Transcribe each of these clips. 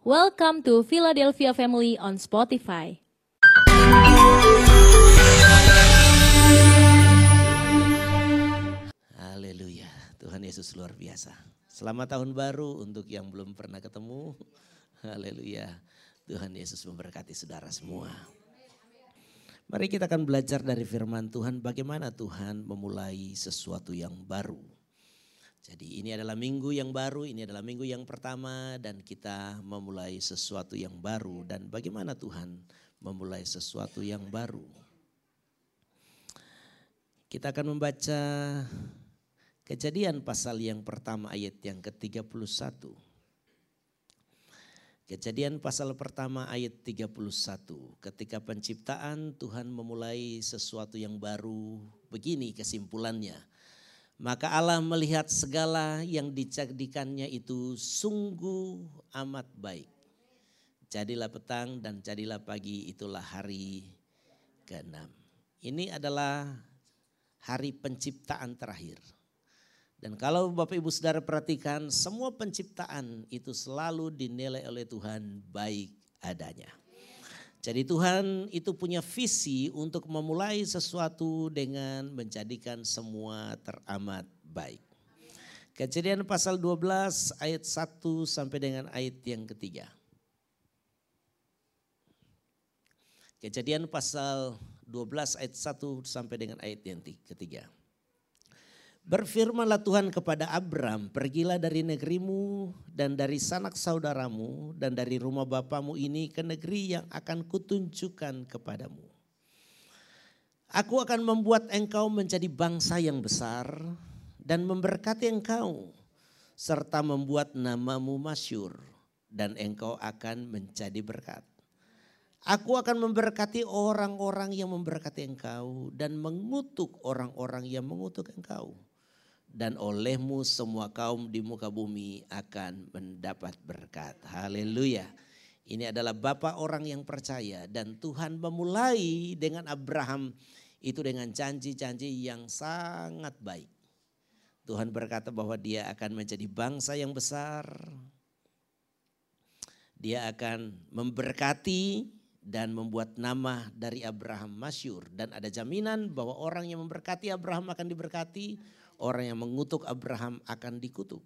Welcome to Philadelphia Family on Spotify. Haleluya, Tuhan Yesus luar biasa. Selamat tahun baru untuk yang belum pernah ketemu. Haleluya, Tuhan Yesus memberkati saudara semua. Mari kita akan belajar dari firman Tuhan bagaimana Tuhan memulai sesuatu yang baru. Jadi ini adalah minggu yang baru, ini adalah minggu yang pertama dan kita memulai sesuatu yang baru. Dan bagaimana Tuhan memulai sesuatu yang baru. Kita akan membaca kejadian pasal yang pertama ayat yang ke-31. Kejadian pasal pertama ayat 31. Ketika penciptaan Tuhan memulai sesuatu yang baru. Begini kesimpulannya. Maka Allah melihat segala yang dijadikannya itu sungguh amat baik. Jadilah petang dan jadilah pagi itulah hari ke-6. Ini adalah hari penciptaan terakhir. Dan kalau Bapak Ibu Saudara perhatikan semua penciptaan itu selalu dinilai oleh Tuhan baik adanya. Jadi Tuhan itu punya visi untuk memulai sesuatu dengan menjadikan semua teramat baik. Kejadian pasal 12 ayat 1 sampai dengan ayat yang ketiga. Kejadian pasal 12 ayat 1 sampai dengan ayat yang ketiga. Berfirmanlah Tuhan kepada Abram, pergilah dari negerimu dan dari sanak saudaramu dan dari rumah bapamu ini ke negeri yang akan kutunjukkan kepadamu. Aku akan membuat engkau menjadi bangsa yang besar dan memberkati engkau serta membuat namamu masyur dan engkau akan menjadi berkat. Aku akan memberkati orang-orang yang memberkati engkau dan mengutuk orang-orang yang mengutuk engkau. Dan olehmu semua kaum di muka bumi akan mendapat berkat. Haleluya. Ini adalah Bapak orang yang percaya dan Tuhan memulai dengan Abraham itu dengan janji-janji yang sangat baik. Tuhan berkata bahwa dia akan menjadi bangsa yang besar. Dia akan memberkati dan membuat nama dari Abraham masyur. Dan ada jaminan bahwa orang yang memberkati Abraham akan diberkati, orang yang mengutuk Abraham akan dikutuk.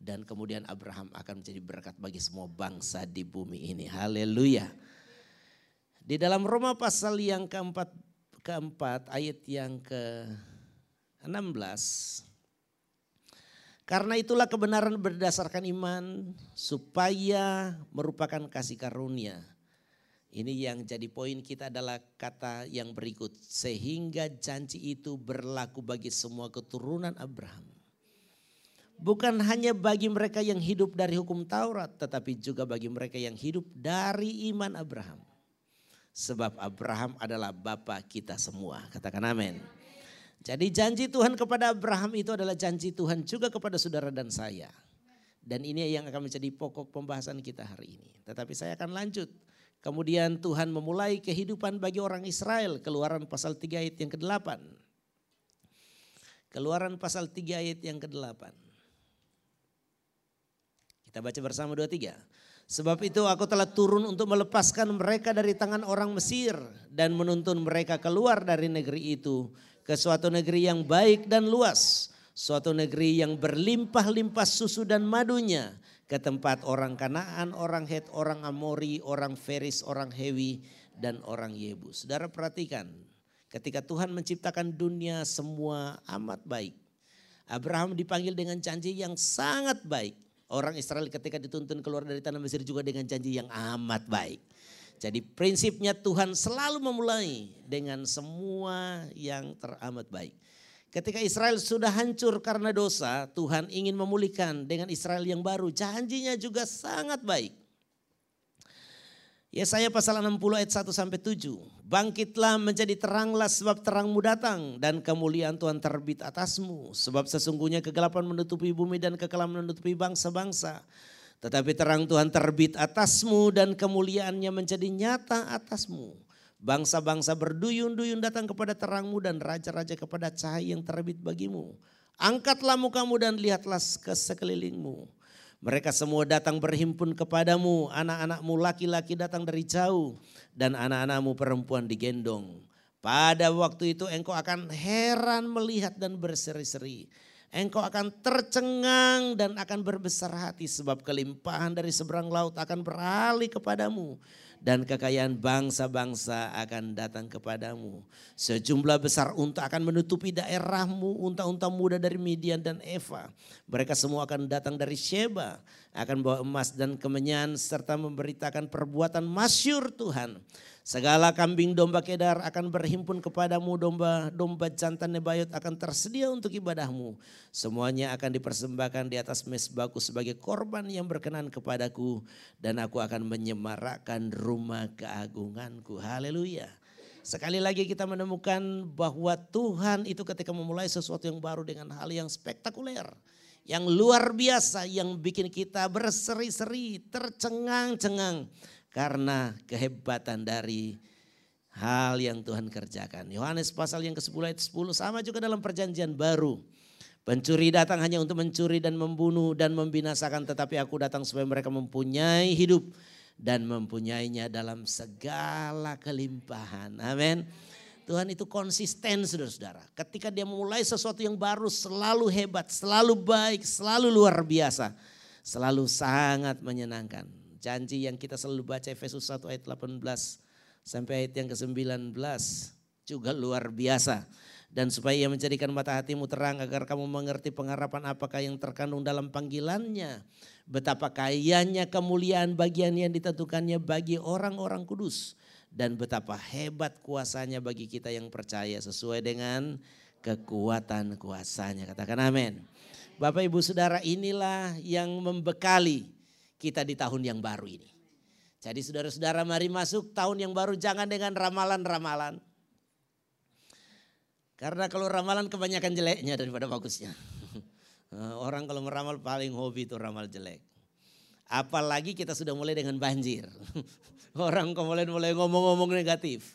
Dan kemudian Abraham akan menjadi berkat bagi semua bangsa di bumi ini. Haleluya. Di dalam Roma pasal yang keempat, keempat ayat yang ke-16. Karena itulah kebenaran berdasarkan iman supaya merupakan kasih karunia ini yang jadi poin kita adalah kata yang berikut. Sehingga janji itu berlaku bagi semua keturunan Abraham. Bukan hanya bagi mereka yang hidup dari hukum Taurat. Tetapi juga bagi mereka yang hidup dari iman Abraham. Sebab Abraham adalah Bapa kita semua. Katakan amin. Jadi janji Tuhan kepada Abraham itu adalah janji Tuhan juga kepada saudara dan saya. Dan ini yang akan menjadi pokok pembahasan kita hari ini. Tetapi saya akan lanjut Kemudian Tuhan memulai kehidupan bagi orang Israel. Keluaran pasal 3 ayat yang ke-8. Keluaran pasal 3 ayat yang ke-8. Kita baca bersama dua tiga. Sebab itu aku telah turun untuk melepaskan mereka dari tangan orang Mesir. Dan menuntun mereka keluar dari negeri itu. Ke suatu negeri yang baik dan luas. Suatu negeri yang berlimpah-limpah susu dan madunya ke tempat orang Kanaan, orang Het, orang Amori, orang Feris, orang Hewi, dan orang Yebus. Saudara perhatikan, ketika Tuhan menciptakan dunia semua amat baik. Abraham dipanggil dengan janji yang sangat baik. Orang Israel ketika dituntun keluar dari tanah Mesir juga dengan janji yang amat baik. Jadi prinsipnya Tuhan selalu memulai dengan semua yang teramat baik. Ketika Israel sudah hancur karena dosa, Tuhan ingin memulihkan dengan Israel yang baru. Janjinya juga sangat baik. Yesaya pasal 60 ayat 1 sampai 7. Bangkitlah menjadi teranglah sebab terangmu datang dan kemuliaan Tuhan terbit atasmu. Sebab sesungguhnya kegelapan menutupi bumi dan kekelaman menutupi bangsa-bangsa. Tetapi terang Tuhan terbit atasmu dan kemuliaannya menjadi nyata atasmu. Bangsa-bangsa berduyun-duyun datang kepada terangmu dan raja-raja kepada cahaya yang terbit bagimu. Angkatlah mukamu dan lihatlah ke sekelilingmu. Mereka semua datang berhimpun kepadamu, anak-anakmu laki-laki datang dari jauh dan anak-anakmu perempuan digendong. Pada waktu itu engkau akan heran melihat dan berseri-seri. Engkau akan tercengang dan akan berbesar hati sebab kelimpahan dari seberang laut akan beralih kepadamu dan kekayaan bangsa-bangsa akan datang kepadamu. Sejumlah besar unta akan menutupi daerahmu, unta-unta muda dari Midian dan Eva. Mereka semua akan datang dari Sheba, akan bawa emas dan kemenyan serta memberitakan perbuatan masyur Tuhan. Segala kambing domba kedar akan berhimpun kepadamu, domba domba jantan nebayot akan tersedia untuk ibadahmu. Semuanya akan dipersembahkan di atas mesbahku sebagai korban yang berkenan kepadaku dan aku akan menyemarakkan rumah keagunganku. Haleluya. Sekali lagi kita menemukan bahwa Tuhan itu ketika memulai sesuatu yang baru dengan hal yang spektakuler. Yang luar biasa yang bikin kita berseri-seri, tercengang-cengang karena kehebatan dari hal yang Tuhan kerjakan. Yohanes pasal yang ke-10 ayat 10 sama juga dalam perjanjian baru. Pencuri datang hanya untuk mencuri dan membunuh dan membinasakan tetapi aku datang supaya mereka mempunyai hidup dan mempunyainya dalam segala kelimpahan. Amin. Tuhan itu konsisten saudara-saudara. Ketika dia memulai sesuatu yang baru selalu hebat, selalu baik, selalu luar biasa. Selalu sangat menyenangkan. Janji yang kita selalu baca Efesus 1 ayat 18 sampai ayat yang ke-19 juga luar biasa. Dan supaya ia menjadikan mata hatimu terang agar kamu mengerti pengharapan apakah yang terkandung dalam panggilannya. Betapa kayanya kemuliaan bagian yang ditentukannya bagi orang-orang kudus. Dan betapa hebat kuasanya bagi kita yang percaya sesuai dengan kekuatan kuasanya. Katakan amin. Bapak ibu saudara inilah yang membekali kita di tahun yang baru ini. Jadi saudara-saudara mari masuk tahun yang baru jangan dengan ramalan-ramalan. Karena kalau ramalan kebanyakan jeleknya daripada bagusnya. Orang kalau meramal paling hobi itu ramal jelek. Apalagi kita sudah mulai dengan banjir. Orang kemudian mulai ngomong-ngomong negatif.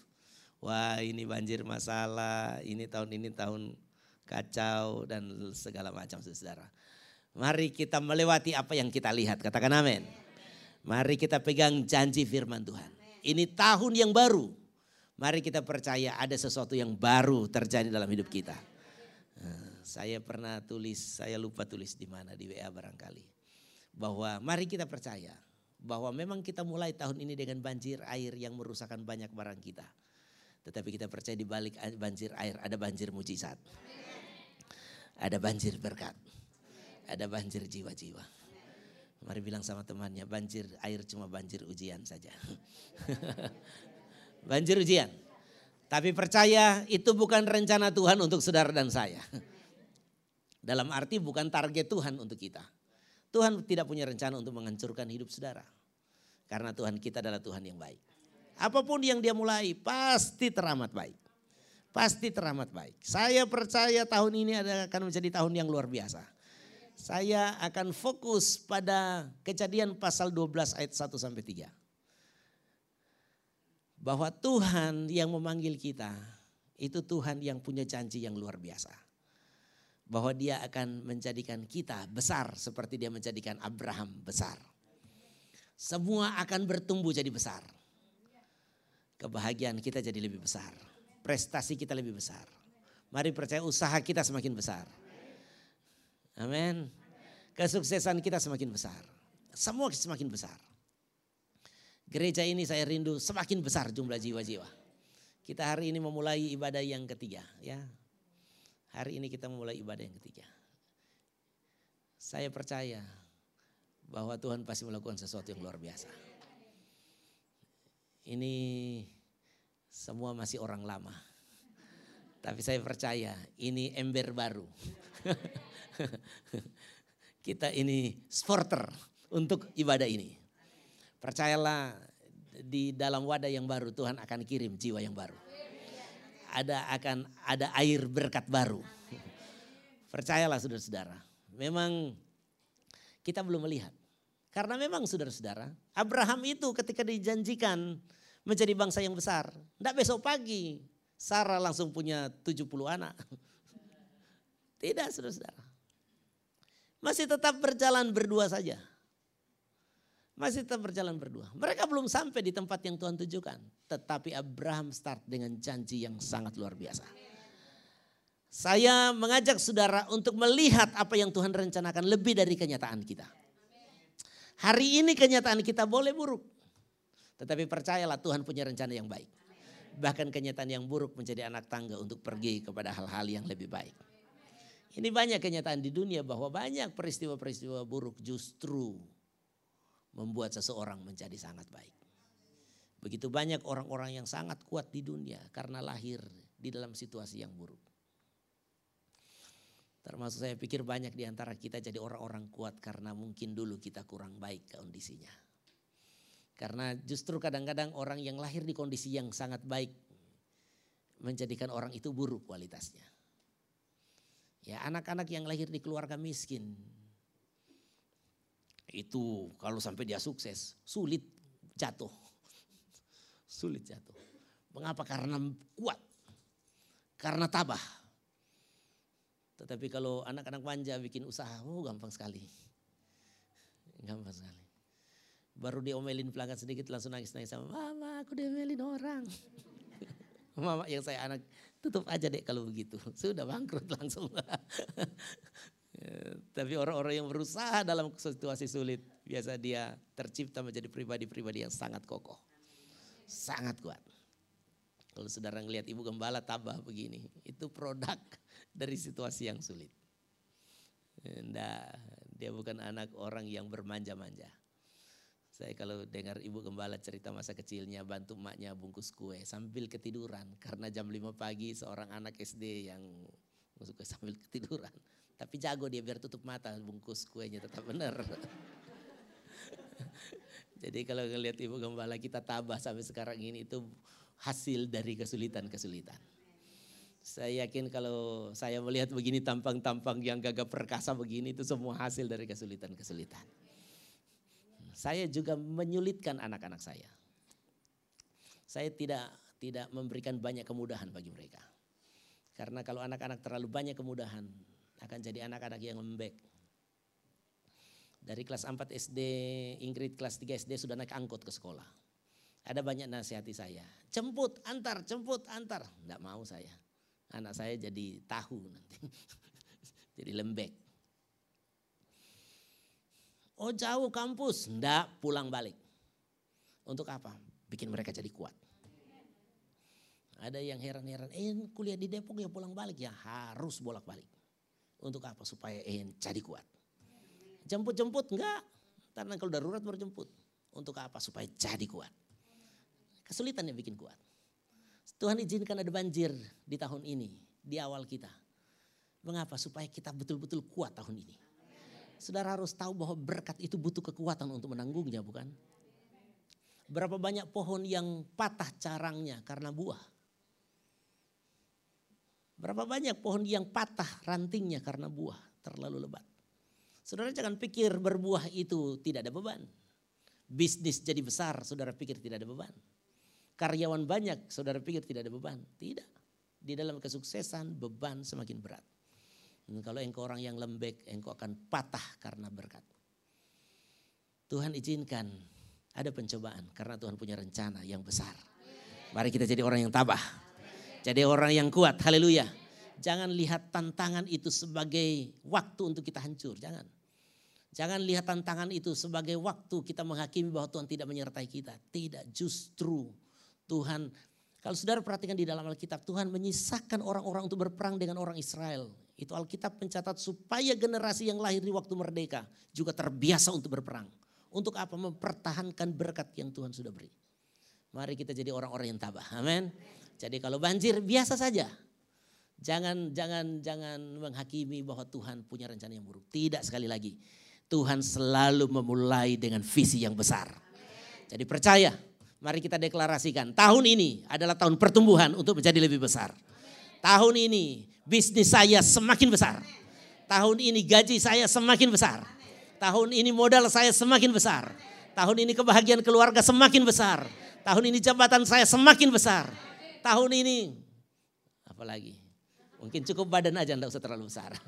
Wah ini banjir masalah, ini tahun ini tahun kacau dan segala macam saudara. Mari kita melewati apa yang kita lihat. Katakan amin. Mari kita pegang janji firman Tuhan. Ini tahun yang baru. Mari kita percaya ada sesuatu yang baru terjadi dalam hidup kita. Eh, saya pernah tulis, saya lupa tulis di mana di WA barangkali. Bahwa mari kita percaya bahwa memang kita mulai tahun ini dengan banjir air yang merusakkan banyak barang kita. Tetapi kita percaya di balik banjir air ada banjir mujizat. Ada banjir berkat ada banjir jiwa-jiwa. Mari bilang sama temannya, banjir air cuma banjir ujian saja. banjir ujian. Tapi percaya itu bukan rencana Tuhan untuk saudara dan saya. Dalam arti bukan target Tuhan untuk kita. Tuhan tidak punya rencana untuk menghancurkan hidup saudara. Karena Tuhan kita adalah Tuhan yang baik. Apa pun yang dia mulai pasti teramat baik. Pasti teramat baik. Saya percaya tahun ini akan menjadi tahun yang luar biasa saya akan fokus pada kejadian pasal 12 ayat 1 sampai 3. Bahwa Tuhan yang memanggil kita itu Tuhan yang punya janji yang luar biasa. Bahwa dia akan menjadikan kita besar seperti dia menjadikan Abraham besar. Semua akan bertumbuh jadi besar. Kebahagiaan kita jadi lebih besar. Prestasi kita lebih besar. Mari percaya usaha kita semakin besar Amin. Kesuksesan kita semakin besar. Semua semakin besar. Gereja ini saya rindu semakin besar jumlah jiwa-jiwa. Kita hari ini memulai ibadah yang ketiga ya. Hari ini kita memulai ibadah yang ketiga. Saya percaya bahwa Tuhan pasti melakukan sesuatu yang luar biasa. Ini semua masih orang lama. Tapi saya percaya ini ember baru. Kita ini sporter untuk ibadah ini. Percayalah di dalam wadah yang baru Tuhan akan kirim jiwa yang baru. Ada akan ada air berkat baru. Percayalah saudara-saudara. Memang kita belum melihat. Karena memang saudara-saudara, Abraham itu ketika dijanjikan menjadi bangsa yang besar. Tidak besok pagi, Sarah langsung punya 70 anak. Tidak saudara-saudara. Masih tetap berjalan berdua saja. Masih tetap berjalan berdua. Mereka belum sampai di tempat yang Tuhan tujukan. Tetapi Abraham start dengan janji yang sangat luar biasa. Saya mengajak saudara untuk melihat apa yang Tuhan rencanakan lebih dari kenyataan kita. Hari ini kenyataan kita boleh buruk. Tetapi percayalah Tuhan punya rencana yang baik. Bahkan kenyataan yang buruk menjadi anak tangga untuk pergi kepada hal-hal yang lebih baik. Ini banyak kenyataan di dunia bahwa banyak peristiwa-peristiwa buruk justru membuat seseorang menjadi sangat baik. Begitu banyak orang-orang yang sangat kuat di dunia karena lahir di dalam situasi yang buruk. Termasuk saya pikir banyak di antara kita jadi orang-orang kuat karena mungkin dulu kita kurang baik kondisinya. Karena justru kadang-kadang orang yang lahir di kondisi yang sangat baik menjadikan orang itu buruk kualitasnya. Ya anak-anak yang lahir di keluarga miskin itu kalau sampai dia sukses sulit jatuh. Sulit jatuh. Mengapa? Karena kuat. Karena tabah. Tetapi kalau anak-anak manja bikin usaha, oh gampang sekali. Gampang sekali. Baru diomelin pelanggan sedikit langsung nangis-nangis sama mama aku diomelin orang. mama yang saya anak tutup aja deh kalau begitu. Sudah bangkrut langsung. Tapi orang-orang yang berusaha dalam situasi sulit, biasa dia tercipta menjadi pribadi-pribadi yang sangat kokoh. Sangat kuat. Kalau saudara ngelihat ibu gembala tabah begini, itu produk dari situasi yang sulit. Nah, dia bukan anak orang yang bermanja-manja. Saya kalau dengar ibu gembala cerita masa kecilnya bantu emaknya bungkus kue sambil ketiduran. Karena jam 5 pagi seorang anak SD yang suka sambil ketiduran. Tapi jago dia biar tutup mata bungkus kuenya tetap benar. Jadi kalau ngelihat ibu gembala kita tabah sampai sekarang ini itu hasil dari kesulitan-kesulitan. Saya yakin kalau saya melihat begini tampang-tampang yang gagah perkasa begini itu semua hasil dari kesulitan-kesulitan. Saya juga menyulitkan anak-anak saya. Saya tidak tidak memberikan banyak kemudahan bagi mereka. Karena kalau anak-anak terlalu banyak kemudahan, akan jadi anak-anak yang lembek. Dari kelas 4 SD, Ingrid kelas 3 SD sudah naik angkot ke sekolah. Ada banyak nasihati saya. Jemput, antar, jemput, antar. Tidak mau saya. Anak saya jadi tahu nanti. jadi lembek. Oh jauh kampus. Tidak pulang balik. Untuk apa? Bikin mereka jadi kuat. Ada yang heran-heran, eh kuliah di Depok ya pulang balik. Ya harus bolak-balik. Untuk apa? Supaya ingin jadi kuat. Jemput-jemput enggak. Karena kalau darurat baru jemput. Untuk apa? Supaya jadi kuat. Kesulitan yang bikin kuat. Tuhan izinkan ada banjir di tahun ini. Di awal kita. Mengapa? Supaya kita betul-betul kuat tahun ini. Saudara harus tahu bahwa berkat itu butuh kekuatan untuk menanggungnya bukan? Berapa banyak pohon yang patah carangnya karena buah. Berapa banyak pohon yang patah rantingnya karena buah terlalu lebat. Saudara jangan pikir berbuah itu tidak ada beban. Bisnis jadi besar, saudara pikir tidak ada beban. Karyawan banyak, saudara pikir tidak ada beban. Tidak. Di dalam kesuksesan beban semakin berat. Dan kalau engkau orang yang lembek, engkau akan patah karena berkat. Tuhan izinkan ada pencobaan karena Tuhan punya rencana yang besar. Mari kita jadi orang yang tabah. Jadi orang yang kuat, haleluya. Jangan lihat tantangan itu sebagai waktu untuk kita hancur, jangan. Jangan lihat tantangan itu sebagai waktu kita menghakimi bahwa Tuhan tidak menyertai kita. Tidak, justru Tuhan kalau saudara perhatikan di dalam Alkitab, Tuhan menyisakan orang-orang untuk berperang dengan orang Israel. Itu Alkitab mencatat supaya generasi yang lahir di waktu merdeka juga terbiasa untuk berperang. Untuk apa? Mempertahankan berkat yang Tuhan sudah beri. Mari kita jadi orang-orang yang tabah. Amin. Jadi kalau banjir biasa saja. Jangan jangan jangan menghakimi bahwa Tuhan punya rencana yang buruk. Tidak sekali lagi. Tuhan selalu memulai dengan visi yang besar. Jadi percaya, mari kita deklarasikan tahun ini adalah tahun pertumbuhan untuk menjadi lebih besar. Tahun ini bisnis saya semakin besar. Tahun ini gaji saya semakin besar. Tahun ini modal saya semakin besar. Tahun ini kebahagiaan keluarga semakin besar. Tahun ini jabatan saya semakin besar tahun ini. Apalagi? Mungkin cukup badan aja enggak usah terlalu besar.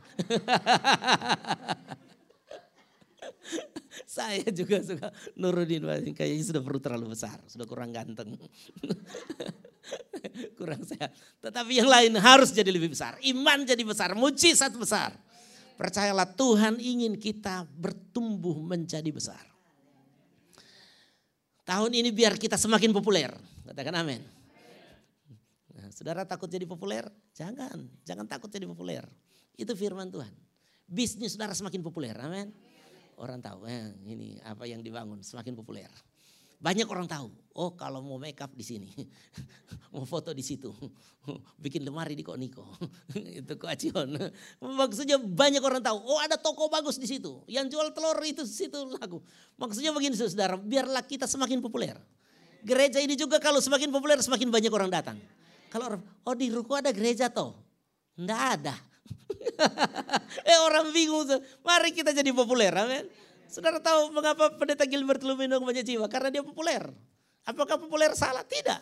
Saya juga suka nurunin kayaknya sudah perlu terlalu besar, sudah kurang ganteng. kurang sehat. Tetapi yang lain harus jadi lebih besar. Iman jadi besar, mujizat besar. Percayalah Tuhan ingin kita bertumbuh menjadi besar. Tahun ini biar kita semakin populer. Katakan amin. Saudara takut jadi populer? Jangan, jangan takut jadi populer. Itu firman Tuhan. Bisnis saudara semakin populer, amin. Orang tahu, eh, ini apa yang dibangun semakin populer. Banyak orang tahu, oh kalau mau make up di sini, mau foto di situ, bikin lemari di kok Niko, itu kok Acion. Maksudnya banyak orang tahu, oh ada toko bagus di situ, yang jual telur itu situ laku. Maksudnya begini saudara, biarlah kita semakin populer. Gereja ini juga kalau semakin populer semakin banyak orang datang. Kalau orang, oh di ruko ada gereja toh? Enggak ada. eh orang bingung tuh. Mari kita jadi populer, amin. Saudara tahu mengapa pendeta Gilbert Lumino banyak jiwa? Karena dia populer. Apakah populer salah? Tidak.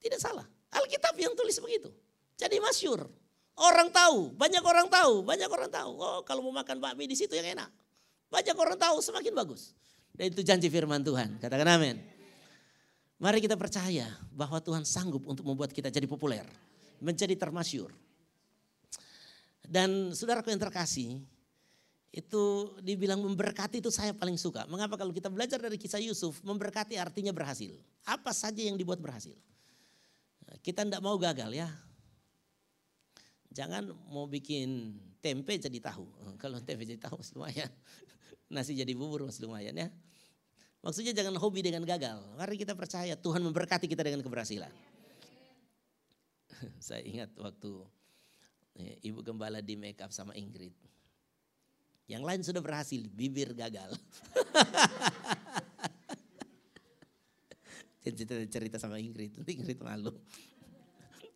Tidak salah. Alkitab yang tulis begitu. Jadi masyur. Orang tahu, banyak orang tahu, banyak orang tahu. Oh kalau mau makan bakmi di situ yang enak. Banyak orang tahu semakin bagus. Dan itu janji firman Tuhan. Katakan amin. Mari kita percaya bahwa Tuhan sanggup untuk membuat kita jadi populer. Menjadi termasyur. Dan saudaraku yang terkasih, itu dibilang memberkati itu saya paling suka. Mengapa kalau kita belajar dari kisah Yusuf, memberkati artinya berhasil. Apa saja yang dibuat berhasil. Kita tidak mau gagal ya. Jangan mau bikin tempe jadi tahu. Kalau tempe jadi tahu lumayan. Nasi jadi bubur masih lumayan ya. Maksudnya jangan hobi dengan gagal. Mari kita percaya Tuhan memberkati kita dengan keberhasilan. Saya ingat waktu Eh, ibu gembala di make up sama Ingrid. Yang lain sudah berhasil, bibir gagal. cerita, cerita sama Ingrid, nanti Ingrid malu.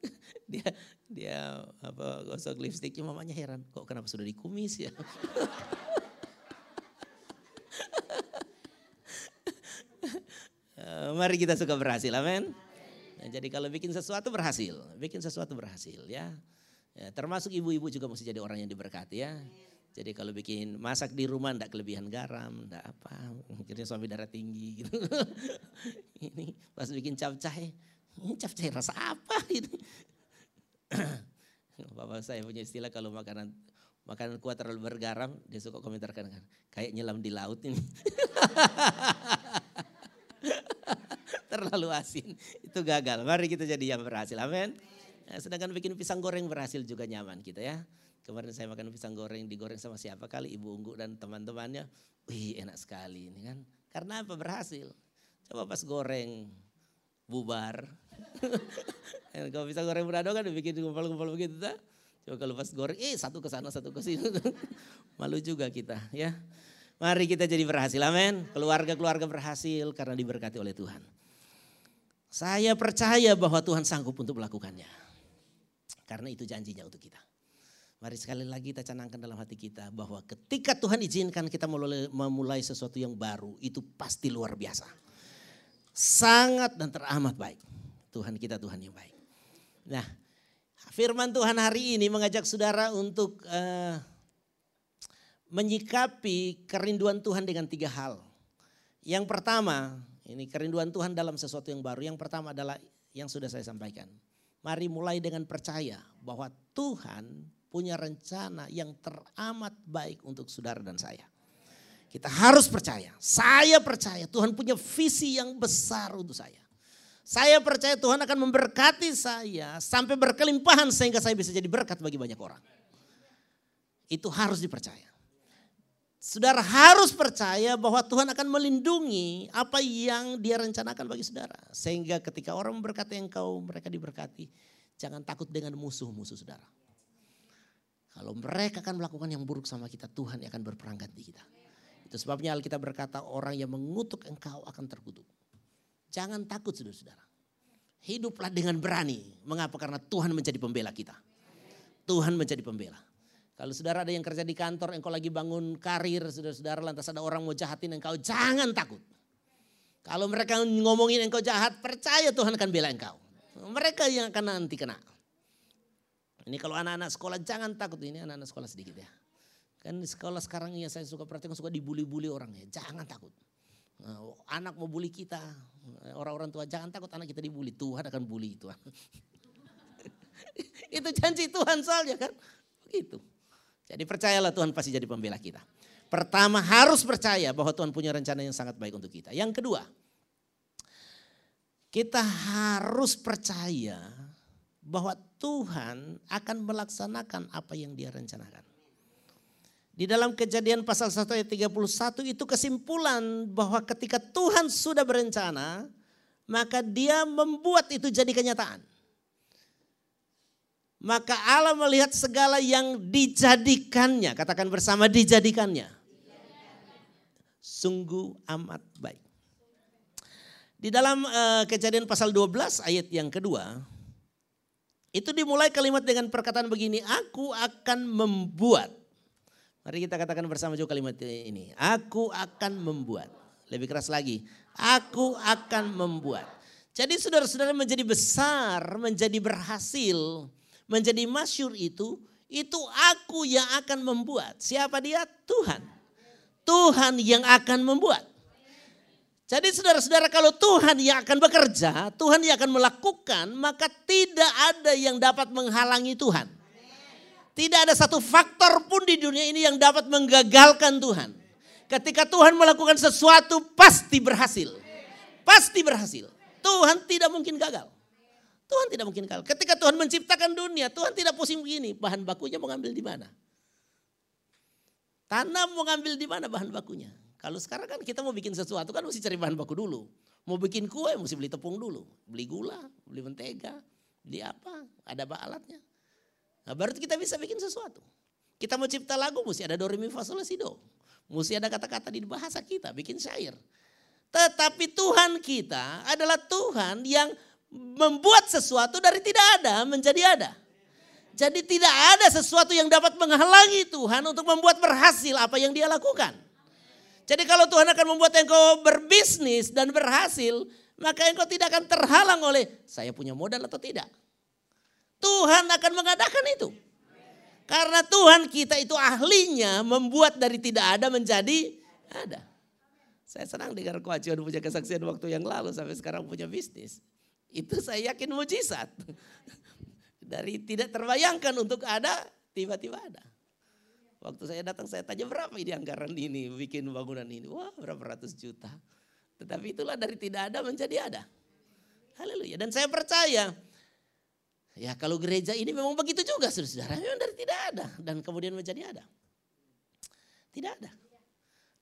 dia dia apa gosok lipstiknya mamanya heran, kok kenapa sudah dikumis ya? Eh, mari kita suka berhasil, amin. Nah, jadi kalau bikin sesuatu berhasil, bikin sesuatu berhasil ya. Ya, termasuk ibu-ibu juga mesti jadi orang yang diberkati ya. Jadi kalau bikin masak di rumah ndak kelebihan garam, ndak apa, mungkin suami darah tinggi gitu. ini pas bikin capcay, ini capcay rasa apa ini? Bapak saya punya istilah kalau makanan makanan kuat terlalu bergaram, dia suka komentar kan, kayak nyelam di laut ini. terlalu asin, itu gagal. Mari kita jadi yang berhasil, amin. Ya, sedangkan bikin pisang goreng berhasil juga nyaman kita ya. Kemarin saya makan pisang goreng digoreng sama siapa kali Ibu Unggu dan teman-temannya. Wih enak sekali ini kan. Karena apa berhasil. Coba pas goreng bubar. kalau pisang goreng berado kan dibikin gumpal-gumpal begitu tak? Coba kalau pas goreng, eh satu ke sana satu ke sini. Malu juga kita ya. Mari kita jadi berhasil, amin. Keluarga-keluarga berhasil karena diberkati oleh Tuhan. Saya percaya bahwa Tuhan sanggup untuk melakukannya. Karena itu janjinya untuk kita. Mari sekali lagi kita canangkan dalam hati kita bahwa ketika Tuhan izinkan kita memulai sesuatu yang baru itu pasti luar biasa. Sangat dan teramat baik. Tuhan kita Tuhan yang baik. Nah firman Tuhan hari ini mengajak saudara untuk uh, menyikapi kerinduan Tuhan dengan tiga hal. Yang pertama, ini kerinduan Tuhan dalam sesuatu yang baru. Yang pertama adalah yang sudah saya sampaikan. Mari mulai dengan percaya bahwa Tuhan punya rencana yang teramat baik untuk saudara dan saya. Kita harus percaya. Saya percaya Tuhan punya visi yang besar untuk saya. Saya percaya Tuhan akan memberkati saya sampai berkelimpahan sehingga saya bisa jadi berkat bagi banyak orang. Itu harus dipercaya. Saudara harus percaya bahwa Tuhan akan melindungi apa yang dia rencanakan bagi saudara. Sehingga ketika orang memberkati engkau, mereka diberkati. Jangan takut dengan musuh-musuh saudara. Kalau mereka akan melakukan yang buruk sama kita, Tuhan akan berperang ganti kita. Itu sebabnya Alkitab berkata orang yang mengutuk engkau akan terkutuk. Jangan takut saudara-saudara. Hiduplah dengan berani. Mengapa? Karena Tuhan menjadi pembela kita. Tuhan menjadi pembela. Kalau saudara ada yang kerja di kantor, engkau lagi bangun karir, saudara-saudara lantas ada orang mau jahatin engkau, jangan takut. Kalau mereka ngomongin engkau jahat, percaya Tuhan akan bela engkau. Mereka yang akan nanti kena. Ini kalau anak-anak sekolah jangan takut, ini anak-anak sekolah sedikit ya. Kan di sekolah sekarang ya saya suka perhatikan suka dibully-bully orang ya. Jangan takut. Nah, anak mau bully kita, orang-orang tua jangan takut anak kita dibully. Tuhan akan bully Tuhan. itu janji Tuhan soalnya kan. Begitu. Jadi percayalah Tuhan pasti jadi pembela kita. Pertama harus percaya bahwa Tuhan punya rencana yang sangat baik untuk kita. Yang kedua, kita harus percaya bahwa Tuhan akan melaksanakan apa yang dia rencanakan. Di dalam kejadian pasal 1 ayat 31 itu kesimpulan bahwa ketika Tuhan sudah berencana, maka dia membuat itu jadi kenyataan. Maka Allah melihat segala yang dijadikannya, katakan bersama dijadikannya. Sungguh amat baik. Di dalam uh, kejadian pasal 12 ayat yang kedua, itu dimulai kalimat dengan perkataan begini, aku akan membuat. Mari kita katakan bersama juga kalimat ini, aku akan membuat. Lebih keras lagi, aku akan membuat. Jadi saudara-saudara menjadi besar, menjadi berhasil, menjadi masyur itu, itu aku yang akan membuat. Siapa dia? Tuhan. Tuhan yang akan membuat. Jadi saudara-saudara kalau Tuhan yang akan bekerja, Tuhan yang akan melakukan, maka tidak ada yang dapat menghalangi Tuhan. Tidak ada satu faktor pun di dunia ini yang dapat menggagalkan Tuhan. Ketika Tuhan melakukan sesuatu pasti berhasil. Pasti berhasil. Tuhan tidak mungkin gagal. Tuhan tidak mungkin gagal. Ketika Tuhan menciptakan dunia, Tuhan tidak pusing begini. Bahan bakunya mau ngambil di mana? Tanam mau ngambil di mana bahan bakunya? Kalau sekarang kan kita mau bikin sesuatu kan mesti cari bahan baku dulu. Mau bikin kue mesti beli tepung dulu. Beli gula, beli mentega, beli apa, ada alatnya. Nah baru kita bisa bikin sesuatu. Kita mau cipta lagu mesti ada do, re. Mesti ada kata-kata di bahasa kita, bikin syair. Tetapi Tuhan kita adalah Tuhan yang membuat sesuatu dari tidak ada menjadi ada. Jadi tidak ada sesuatu yang dapat menghalangi Tuhan untuk membuat berhasil apa yang dia lakukan. Jadi kalau Tuhan akan membuat engkau berbisnis dan berhasil, maka engkau tidak akan terhalang oleh saya punya modal atau tidak. Tuhan akan mengadakan itu. Karena Tuhan kita itu ahlinya membuat dari tidak ada menjadi ada. Saya senang dengar kewajiban punya kesaksian waktu yang lalu sampai sekarang punya bisnis. Itu saya yakin mujizat. Dari tidak terbayangkan untuk ada, tiba-tiba ada. Waktu saya datang saya tanya berapa ini anggaran ini bikin bangunan ini. Wah berapa ratus juta. Tetapi itulah dari tidak ada menjadi ada. Haleluya. Dan saya percaya. Ya kalau gereja ini memang begitu juga saudara. Memang dari tidak ada. Dan kemudian menjadi ada. Tidak ada.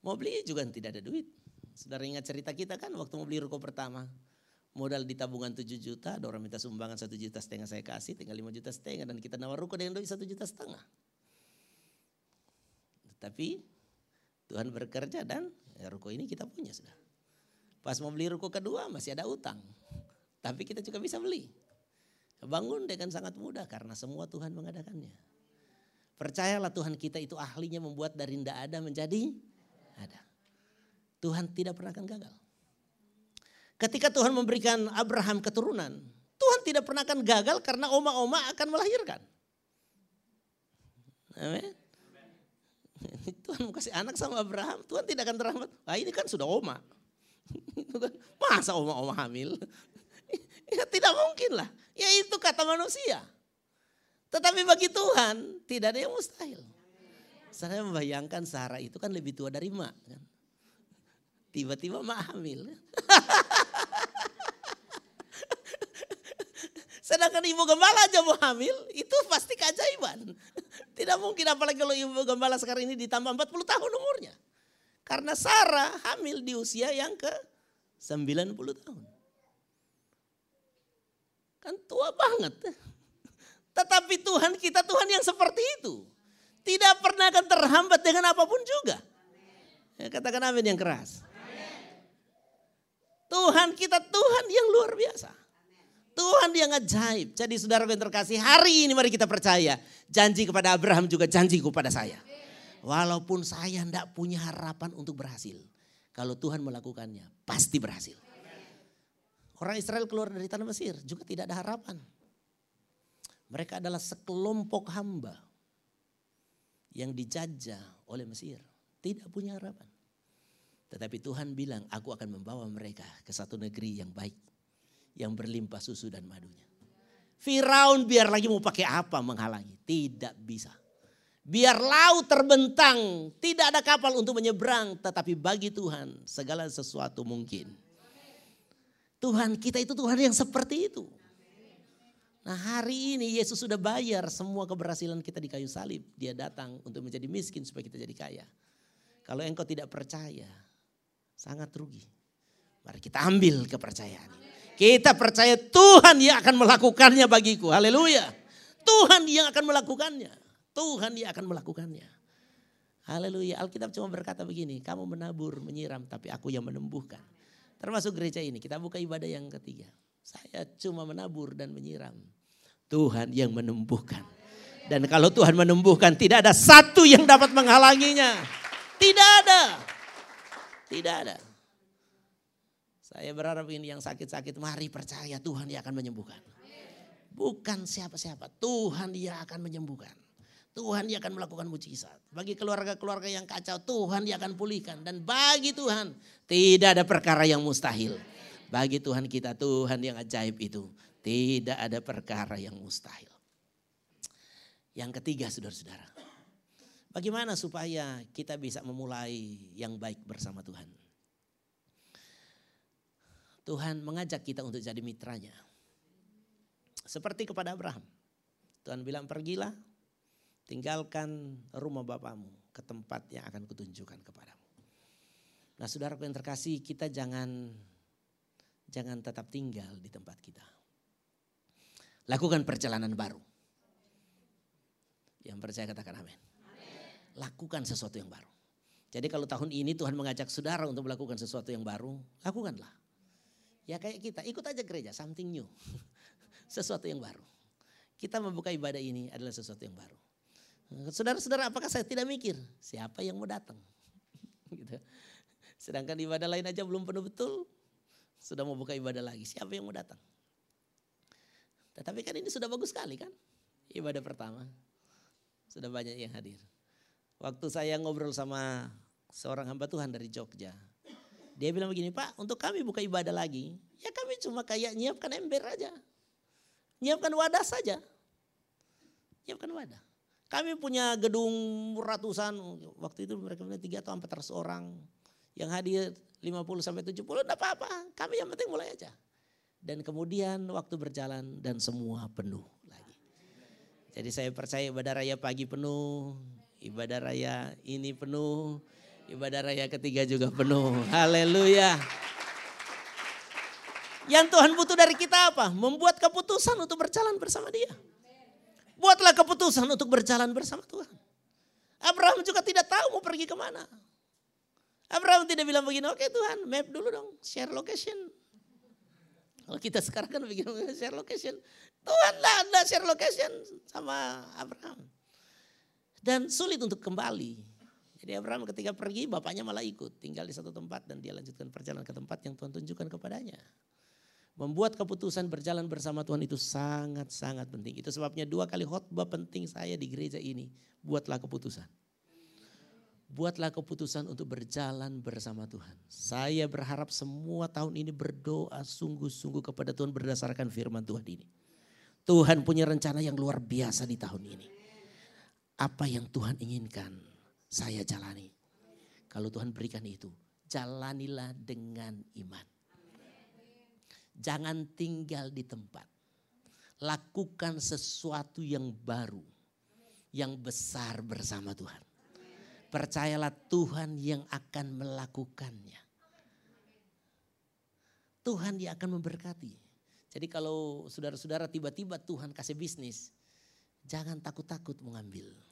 Mau beli juga tidak ada duit. Saudara ingat cerita kita kan waktu mau beli ruko pertama. Modal di tabungan 7 juta, ada orang minta sumbangan 1 juta setengah saya kasih, tinggal 5 juta setengah. Dan kita nawar ruko dengan duit 1 juta setengah. Tapi Tuhan bekerja dan ya, ruko ini kita punya sudah. Pas mau beli ruko kedua masih ada utang. Tapi kita juga bisa beli. Bangun dengan sangat mudah karena semua Tuhan mengadakannya. Percayalah Tuhan kita itu ahlinya membuat dari tidak ada menjadi ada. Tuhan tidak pernah akan gagal. Ketika Tuhan memberikan Abraham keturunan, Tuhan tidak pernah akan gagal karena oma-oma akan melahirkan. Amin. Tuhan mau kasih anak sama Abraham, Tuhan tidak akan terlambat. Ah ini kan sudah oma. Kan, masa oma-oma hamil? Ya tidak mungkin lah. Ya itu kata manusia. Tetapi bagi Tuhan tidak ada yang mustahil. Saya membayangkan Sarah itu kan lebih tua dari mak. Kan? Tiba-tiba mak hamil. Sedangkan ibu gembala aja mau hamil, itu pasti keajaiban. Tidak mungkin apalagi kalau ibu gembala sekarang ini ditambah 40 tahun umurnya. Karena Sarah hamil di usia yang ke 90 tahun. Kan tua banget. Tetapi Tuhan kita Tuhan yang seperti itu. Tidak pernah akan terhambat dengan apa pun juga. Ya, katakan amin yang keras. Tuhan kita Tuhan yang luar biasa. Tuhan yang ajaib. Jadi saudara yang terkasih hari ini mari kita percaya. Janji kepada Abraham juga janji kepada saya. Walaupun saya tidak punya harapan untuk berhasil. Kalau Tuhan melakukannya pasti berhasil. Orang Israel keluar dari tanah Mesir juga tidak ada harapan. Mereka adalah sekelompok hamba yang dijajah oleh Mesir. Tidak punya harapan. Tetapi Tuhan bilang, aku akan membawa mereka ke satu negeri yang baik. Yang berlimpah susu dan madunya. Firaun biar lagi mau pakai apa menghalangi. Tidak bisa. Biar laut terbentang, tidak ada kapal untuk menyeberang. Tetapi bagi Tuhan segala sesuatu mungkin. Tuhan kita itu Tuhan yang seperti itu. Nah hari ini Yesus sudah bayar semua keberhasilan kita di kayu salib. Dia datang untuk menjadi miskin supaya kita jadi kaya. Kalau engkau tidak percaya, sangat rugi. Mari kita ambil kepercayaan. Kita percaya Tuhan yang akan melakukannya bagiku. Haleluya. Tuhan yang akan melakukannya. Tuhan yang akan melakukannya. Haleluya. Alkitab cuma berkata begini, kamu menabur, menyiram, tapi aku yang menumbuhkan. Termasuk gereja ini, kita buka ibadah yang ketiga. Saya cuma menabur dan menyiram. Tuhan yang menumbuhkan. Dan kalau Tuhan menumbuhkan, tidak ada satu yang dapat menghalanginya. Tidak ada. Tidak ada. Saya berharap ini yang sakit-sakit, mari percaya Tuhan yang akan menyembuhkan. Bukan siapa-siapa, Tuhan yang akan menyembuhkan. Tuhan yang akan melakukan mujizat. Bagi keluarga-keluarga yang kacau, Tuhan yang akan pulihkan. Dan bagi Tuhan, tidak ada perkara yang mustahil. Bagi Tuhan kita, Tuhan yang ajaib itu. Tidak ada perkara yang mustahil. Yang ketiga, saudara-saudara. Bagaimana supaya kita bisa memulai yang baik bersama Tuhan? Tuhan mengajak kita untuk jadi mitranya. Seperti kepada Abraham. Tuhan bilang pergilah, tinggalkan rumah bapamu ke tempat yang akan kutunjukkan kepadamu. Nah saudara yang terkasih kita jangan jangan tetap tinggal di tempat kita. Lakukan perjalanan baru. Yang percaya katakan amin. Lakukan sesuatu yang baru. Jadi kalau tahun ini Tuhan mengajak saudara untuk melakukan sesuatu yang baru, lakukanlah. Ya kayak kita, ikut aja gereja, something new. sesuatu yang baru. Kita membuka ibadah ini adalah sesuatu yang baru. Saudara-saudara, apakah saya tidak mikir siapa yang mau datang? gitu. Sedangkan ibadah lain aja belum penuh betul, sudah mau buka ibadah lagi. Siapa yang mau datang? Tetapi kan ini sudah bagus sekali kan? Ibadah pertama. Sudah banyak yang hadir. Waktu saya ngobrol sama seorang hamba Tuhan dari Jogja. Dia bilang begini, Pak untuk kami buka ibadah lagi, ya kami cuma kayak nyiapkan ember aja. Nyiapkan wadah saja. Nyiapkan wadah. Kami punya gedung ratusan, waktu itu mereka punya tiga atau empat ratus orang. Yang hadir 50 sampai 70, enggak apa-apa. Kami yang penting mulai aja. Dan kemudian waktu berjalan dan semua penuh lagi. Jadi saya percaya ibadah raya pagi penuh, ibadah raya ini penuh, Ibadah raya ketiga juga penuh. Haleluya. Yang Tuhan butuh dari kita apa? Membuat keputusan untuk berjalan bersama dia. Buatlah keputusan untuk berjalan bersama Tuhan. Abraham juga tidak tahu mau pergi ke mana. Abraham tidak bilang begini, oke Tuhan map dulu dong, share location. Kalau kita sekarang kan begini, share location. Tuhan lah share location sama Abraham. Dan sulit untuk kembali. Jadi Abraham ketika pergi bapaknya malah ikut. Tinggal di satu tempat dan dia lanjutkan perjalanan ke tempat yang Tuhan tunjukkan kepadanya. Membuat keputusan berjalan bersama Tuhan itu sangat-sangat penting. Itu sebabnya dua kali khotbah penting saya di gereja ini. Buatlah keputusan. Buatlah keputusan untuk berjalan bersama Tuhan. Saya berharap semua tahun ini berdoa sungguh-sungguh kepada Tuhan berdasarkan firman Tuhan ini. Tuhan punya rencana yang luar biasa di tahun ini. Apa yang Tuhan inginkan saya jalani. Kalau Tuhan berikan itu, jalanilah dengan iman. Jangan tinggal di tempat. Lakukan sesuatu yang baru, yang besar bersama Tuhan. Percayalah Tuhan yang akan melakukannya. Tuhan yang akan memberkati. Jadi kalau saudara-saudara tiba-tiba Tuhan kasih bisnis, jangan takut-takut mengambil.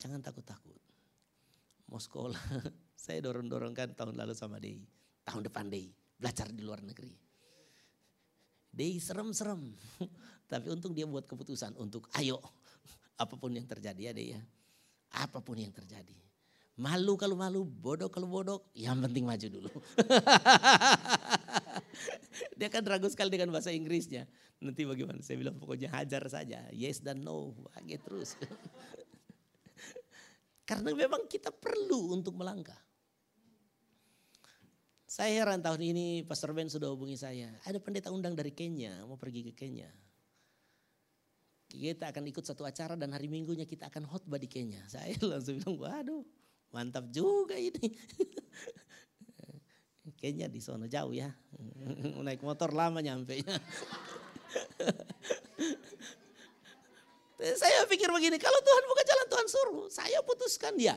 Jangan takut-takut. Mau sekolah, saya dorong-dorongkan tahun lalu sama Dei. Tahun depan Dei, belajar di luar negeri. Dei serem-serem. Tapi untung dia buat keputusan untuk ayo. Apa pun yang terjadi ya Dei ya. Apa pun yang terjadi. Malu kalau malu, bodoh kalau bodoh, yang penting maju dulu. dia kan ragu sekali dengan bahasa Inggrisnya. Nanti bagaimana? Saya bilang pokoknya hajar saja. Yes dan no, bagi terus. Karena memang kita perlu untuk melangkah. Saya heran tahun ini Pastor Ben sudah hubungi saya. Ada pendeta undang dari Kenya, mau pergi ke Kenya. Kita akan ikut satu acara dan hari minggunya kita akan khotbah di Kenya. Saya langsung bilang, waduh mantap juga ini. Kenya di sana jauh ya. Naik motor lama nyampe. Saya pikir begini, kalau Tuhan buka jalan Tuhan suruh, saya putuskan ya.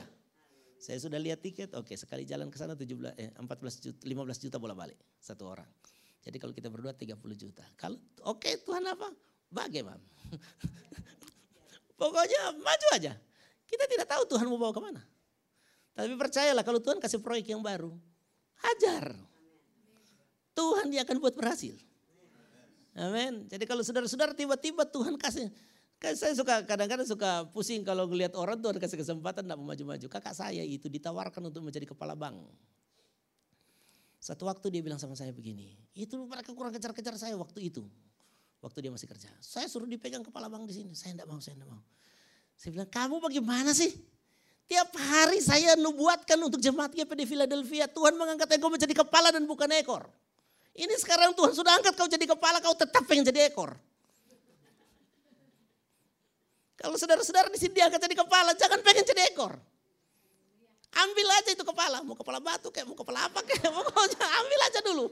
Saya sudah lihat tiket, oke sekali jalan ke sana 17 eh 14 juta 15 juta bola balik satu orang. Jadi kalau kita berdua 30 juta. Kalau oke Tuhan apa? Bagaimana? Pokoknya maju aja. Kita tidak tahu Tuhan mau bawa ke mana. Tapi percayalah kalau Tuhan kasih proyek yang baru, hajar. Tuhan dia akan buat berhasil. Amin. Jadi kalau saudara-saudara tiba-tiba Tuhan kasih Kan saya suka kadang-kadang suka pusing kalau ngelihat orang tuh kasih kesempatan tidak mau maju-maju. Kakak saya itu ditawarkan untuk menjadi kepala bank. Satu waktu dia bilang sama saya begini, itu mereka kurang kejar-kejar saya waktu itu. Waktu dia masih kerja. Saya suruh dipegang kepala bank di sini. Saya tidak mau, saya tidak mau. Saya bilang, kamu bagaimana sih? Tiap hari saya nubuatkan untuk jemaat GPD Philadelphia. Tuhan mengangkat engkau menjadi kepala dan bukan ekor. Ini sekarang Tuhan sudah angkat kau jadi kepala, kau tetap pengen jadi ekor. Kalau saudara-saudara di sini diangkat jadi kepala, jangan pengen jadi ekor. Ambil aja itu kepala, mau kepala batu kayak mau kepala apa kayak, pokoknya ambil aja dulu.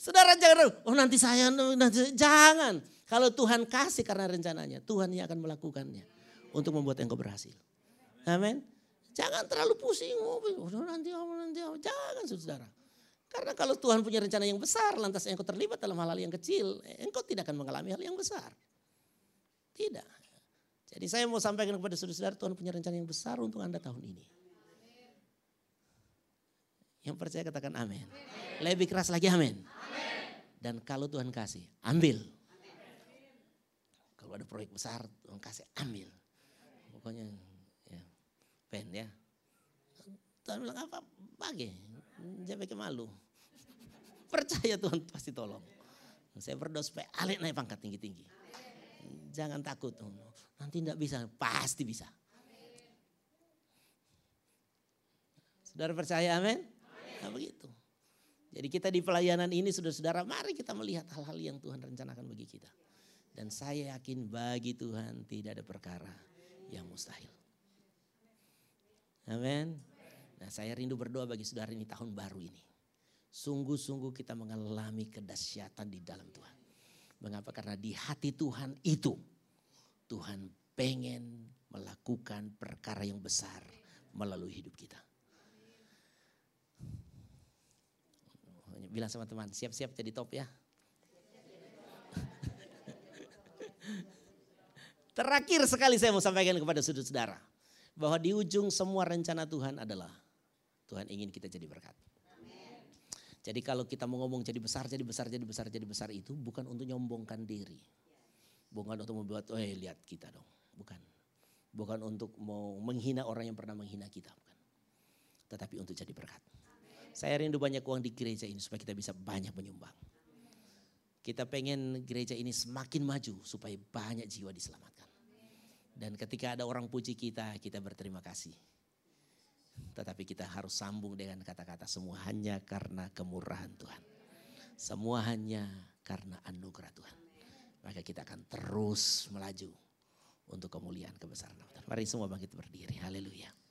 Saudara jangan, oh nanti saya, nanti, jangan. Kalau Tuhan kasih karena rencananya, Tuhan yang akan melakukannya untuk membuat engkau berhasil. Amin. Jangan terlalu pusing, oh, nanti, oh, nanti, oh. jangan saudara. Karena kalau Tuhan punya rencana yang besar, lantas engkau terlibat dalam hal-hal yang kecil, engkau tidak akan mengalami hal yang besar. Tidak. Jadi saya mau sampaikan kepada saudara-saudara Tuhan punya rencana yang besar untuk Anda tahun ini. Yang percaya katakan amin. Lebih keras lagi amin. Dan kalau Tuhan kasih, ambil. Kalau ada proyek besar, Tuhan kasih, ambil. Pokoknya ya, pen ya. Tuhan bilang apa? Bagi. Jangan pakai malu. Percaya Tuhan pasti tolong. Saya berdoa supaya Alek naik pangkat tinggi-tinggi. Jangan takut. Nanti tidak bisa, pasti bisa. Saudara percaya amin? Nah begitu. Jadi kita di pelayanan ini saudara-saudara mari kita melihat hal-hal yang Tuhan rencanakan bagi kita. Dan saya yakin bagi Tuhan tidak ada perkara yang mustahil. Amin. Nah saya rindu berdoa bagi saudara ini tahun baru ini. Sungguh-sungguh kita mengalami kedahsyatan di dalam Tuhan. Mengapa? Karena di hati Tuhan itu Tuhan pengen melakukan perkara yang besar melalui hidup kita. Bilang sama teman, siap-siap jadi top ya. Terakhir sekali saya mau sampaikan kepada sudut saudara. Bahwa di ujung semua rencana Tuhan adalah Tuhan ingin kita jadi berkat. Jadi kalau kita mau ngomong jadi besar, jadi besar, jadi besar, jadi besar itu bukan untuk nyombongkan diri. Bukan untuk membuat, oh lihat kita dong. Bukan. Bukan untuk mau menghina orang yang pernah menghina kita. Bukan. Tetapi untuk jadi berkat. Saya rindu banyak uang di gereja ini supaya kita bisa banyak menyumbang. Kita pengen gereja ini semakin maju supaya banyak jiwa diselamatkan. Dan ketika ada orang puji kita, kita berterima kasih. Tetapi kita harus sambung dengan kata-kata semua hanya karena kemurahan Tuhan. Semua hanya karena anugerah Tuhan. Maka kita akan terus melaju untuk kemuliaan kebesaran Tuhan. Mari semua bangkit berdiri. Haleluya.